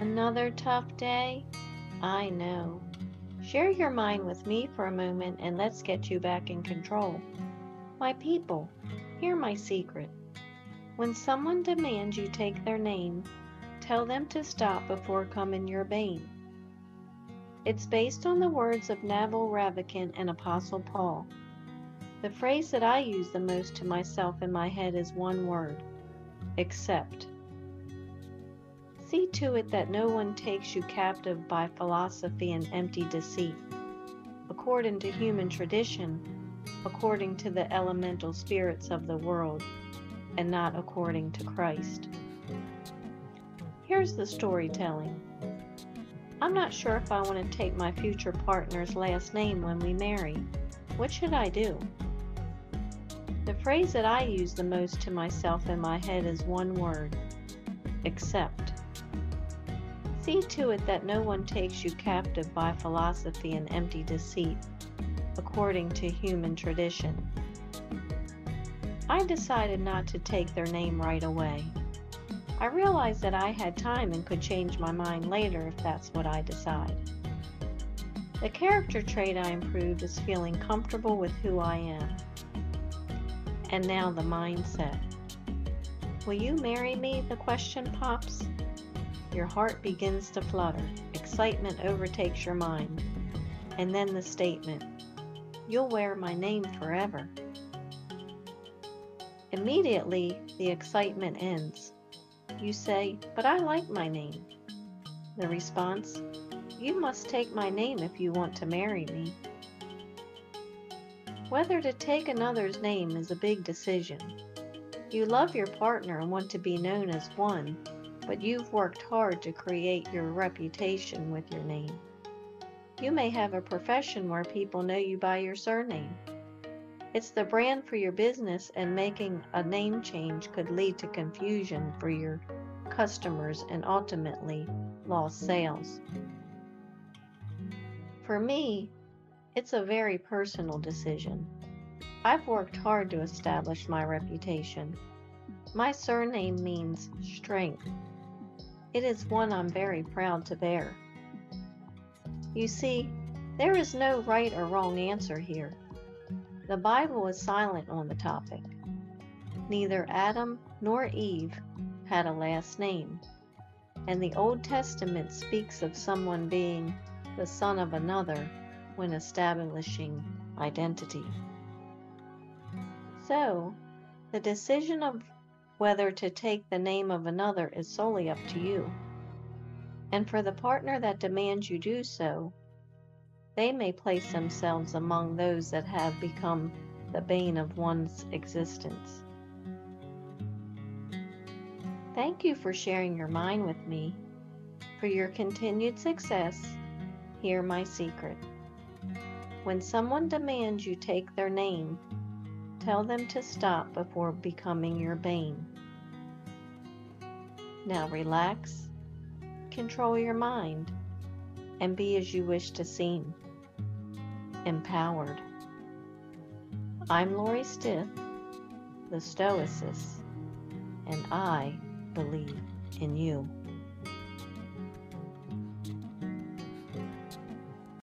Another tough day? I know. Share your mind with me for a moment and let's get you back in control. My people, hear my secret. When someone demands you take their name, tell them to stop before coming your bane. It's based on the words of Naval Ravikant and Apostle Paul. The phrase that I use the most to myself in my head is one word accept. See to it that no one takes you captive by philosophy and empty deceit, according to human tradition, according to the elemental spirits of the world, and not according to Christ. Here's the storytelling. I'm not sure if I want to take my future partner's last name when we marry. What should I do? The phrase that I use the most to myself in my head is one word accept. See to it that no one takes you captive by philosophy and empty deceit, according to human tradition. I decided not to take their name right away. I realized that I had time and could change my mind later if that's what I decide. The character trait I improved is feeling comfortable with who I am. And now the mindset. Will you marry me? The question pops. Your heart begins to flutter. Excitement overtakes your mind. And then the statement You'll wear my name forever. Immediately, the excitement ends. You say, But I like my name. The response You must take my name if you want to marry me. Whether to take another's name is a big decision. You love your partner and want to be known as one, but you've worked hard to create your reputation with your name. You may have a profession where people know you by your surname. It's the brand for your business, and making a name change could lead to confusion for your customers and ultimately lost sales. For me, it's a very personal decision. I've worked hard to establish my reputation. My surname means strength. It is one I'm very proud to bear. You see, there is no right or wrong answer here. The Bible is silent on the topic. Neither Adam nor Eve had a last name, and the Old Testament speaks of someone being the son of another when establishing identity. So, the decision of whether to take the name of another is solely up to you. And for the partner that demands you do so, they may place themselves among those that have become the bane of one's existence. Thank you for sharing your mind with me. For your continued success, hear my secret. When someone demands you take their name, tell them to stop before becoming your bane. Now relax, control your mind, and be as you wish to seem. Empowered. I'm Lori Stith, the Stoicess, and I believe in you.